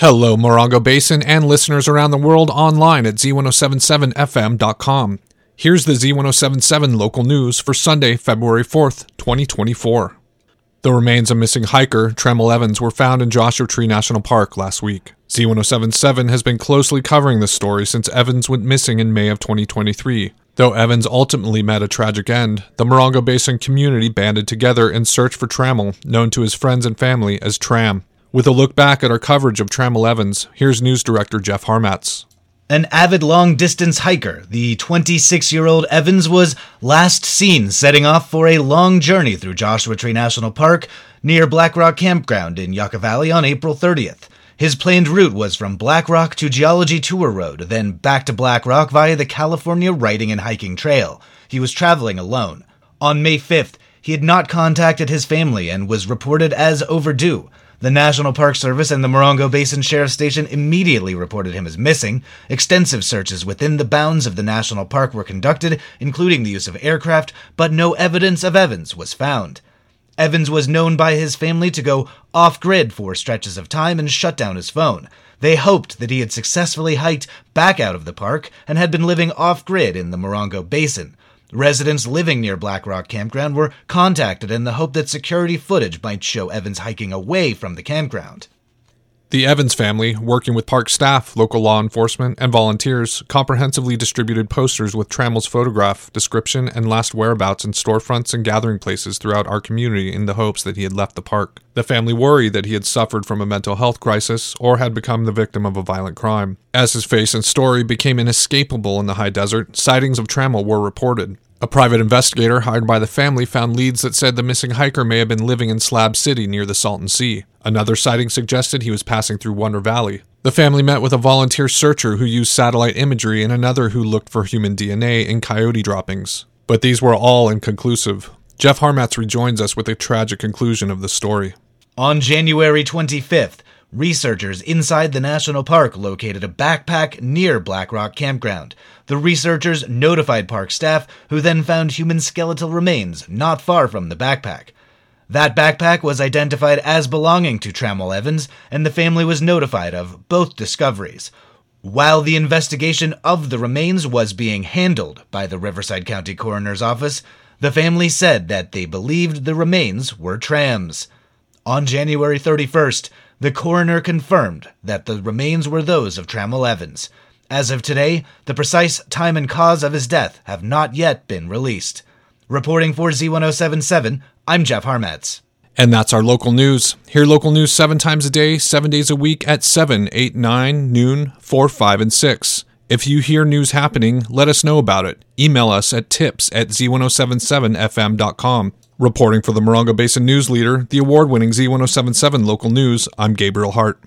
Hello, Morongo Basin and listeners around the world online at z1077fm.com. Here's the Z1077 local news for Sunday, February 4th, 2024. The remains of missing hiker Trammell Evans were found in Joshua Tree National Park last week. Z1077 has been closely covering this story since Evans went missing in May of 2023. Though Evans ultimately met a tragic end, the Morongo Basin community banded together in search for Trammell, known to his friends and family as Tram. With a look back at our coverage of Trammell Evans, here's news director Jeff Harmatz. An avid long distance hiker, the 26 year old Evans was last seen setting off for a long journey through Joshua Tree National Park near Black Rock Campground in Yucca Valley on April 30th. His planned route was from Black Rock to Geology Tour Road, then back to Black Rock via the California Riding and Hiking Trail. He was traveling alone. On May 5th, he had not contacted his family and was reported as overdue. The National Park Service and the Morongo Basin Sheriff Station immediately reported him as missing. Extensive searches within the bounds of the national park were conducted, including the use of aircraft, but no evidence of Evans was found. Evans was known by his family to go off grid for stretches of time and shut down his phone. They hoped that he had successfully hiked back out of the park and had been living off grid in the Morongo Basin. Residents living near Black Rock Campground were contacted in the hope that security footage might show Evans hiking away from the campground. The Evans family, working with park staff, local law enforcement, and volunteers, comprehensively distributed posters with Trammell's photograph, description, and last whereabouts in storefronts and gathering places throughout our community in the hopes that he had left the park. The family worried that he had suffered from a mental health crisis or had become the victim of a violent crime. As his face and story became inescapable in the high desert, sightings of Trammell were reported. A private investigator hired by the family found leads that said the missing hiker may have been living in Slab City near the Salton Sea. Another sighting suggested he was passing through Wonder Valley. The family met with a volunteer searcher who used satellite imagery and another who looked for human DNA in coyote droppings. But these were all inconclusive. Jeff Harmatz rejoins us with a tragic conclusion of the story. On January 25th, Researchers inside the national park located a backpack near Black Rock Campground. The researchers notified park staff, who then found human skeletal remains not far from the backpack. That backpack was identified as belonging to Trammell Evans, and the family was notified of both discoveries. While the investigation of the remains was being handled by the Riverside County Coroner's Office, the family said that they believed the remains were Tram's. On January 31st, the coroner confirmed that the remains were those of Trammell Evans. As of today, the precise time and cause of his death have not yet been released. Reporting for Z1077, I'm Jeff Harmatz. And that's our local news. Hear local news seven times a day, seven days a week at 7, 8, 9, noon, 4, 5, and 6. If you hear news happening, let us know about it. Email us at tips at z1077fm.com. Reporting for the Morongo Basin News Leader, the award winning Z1077 local news, I'm Gabriel Hart.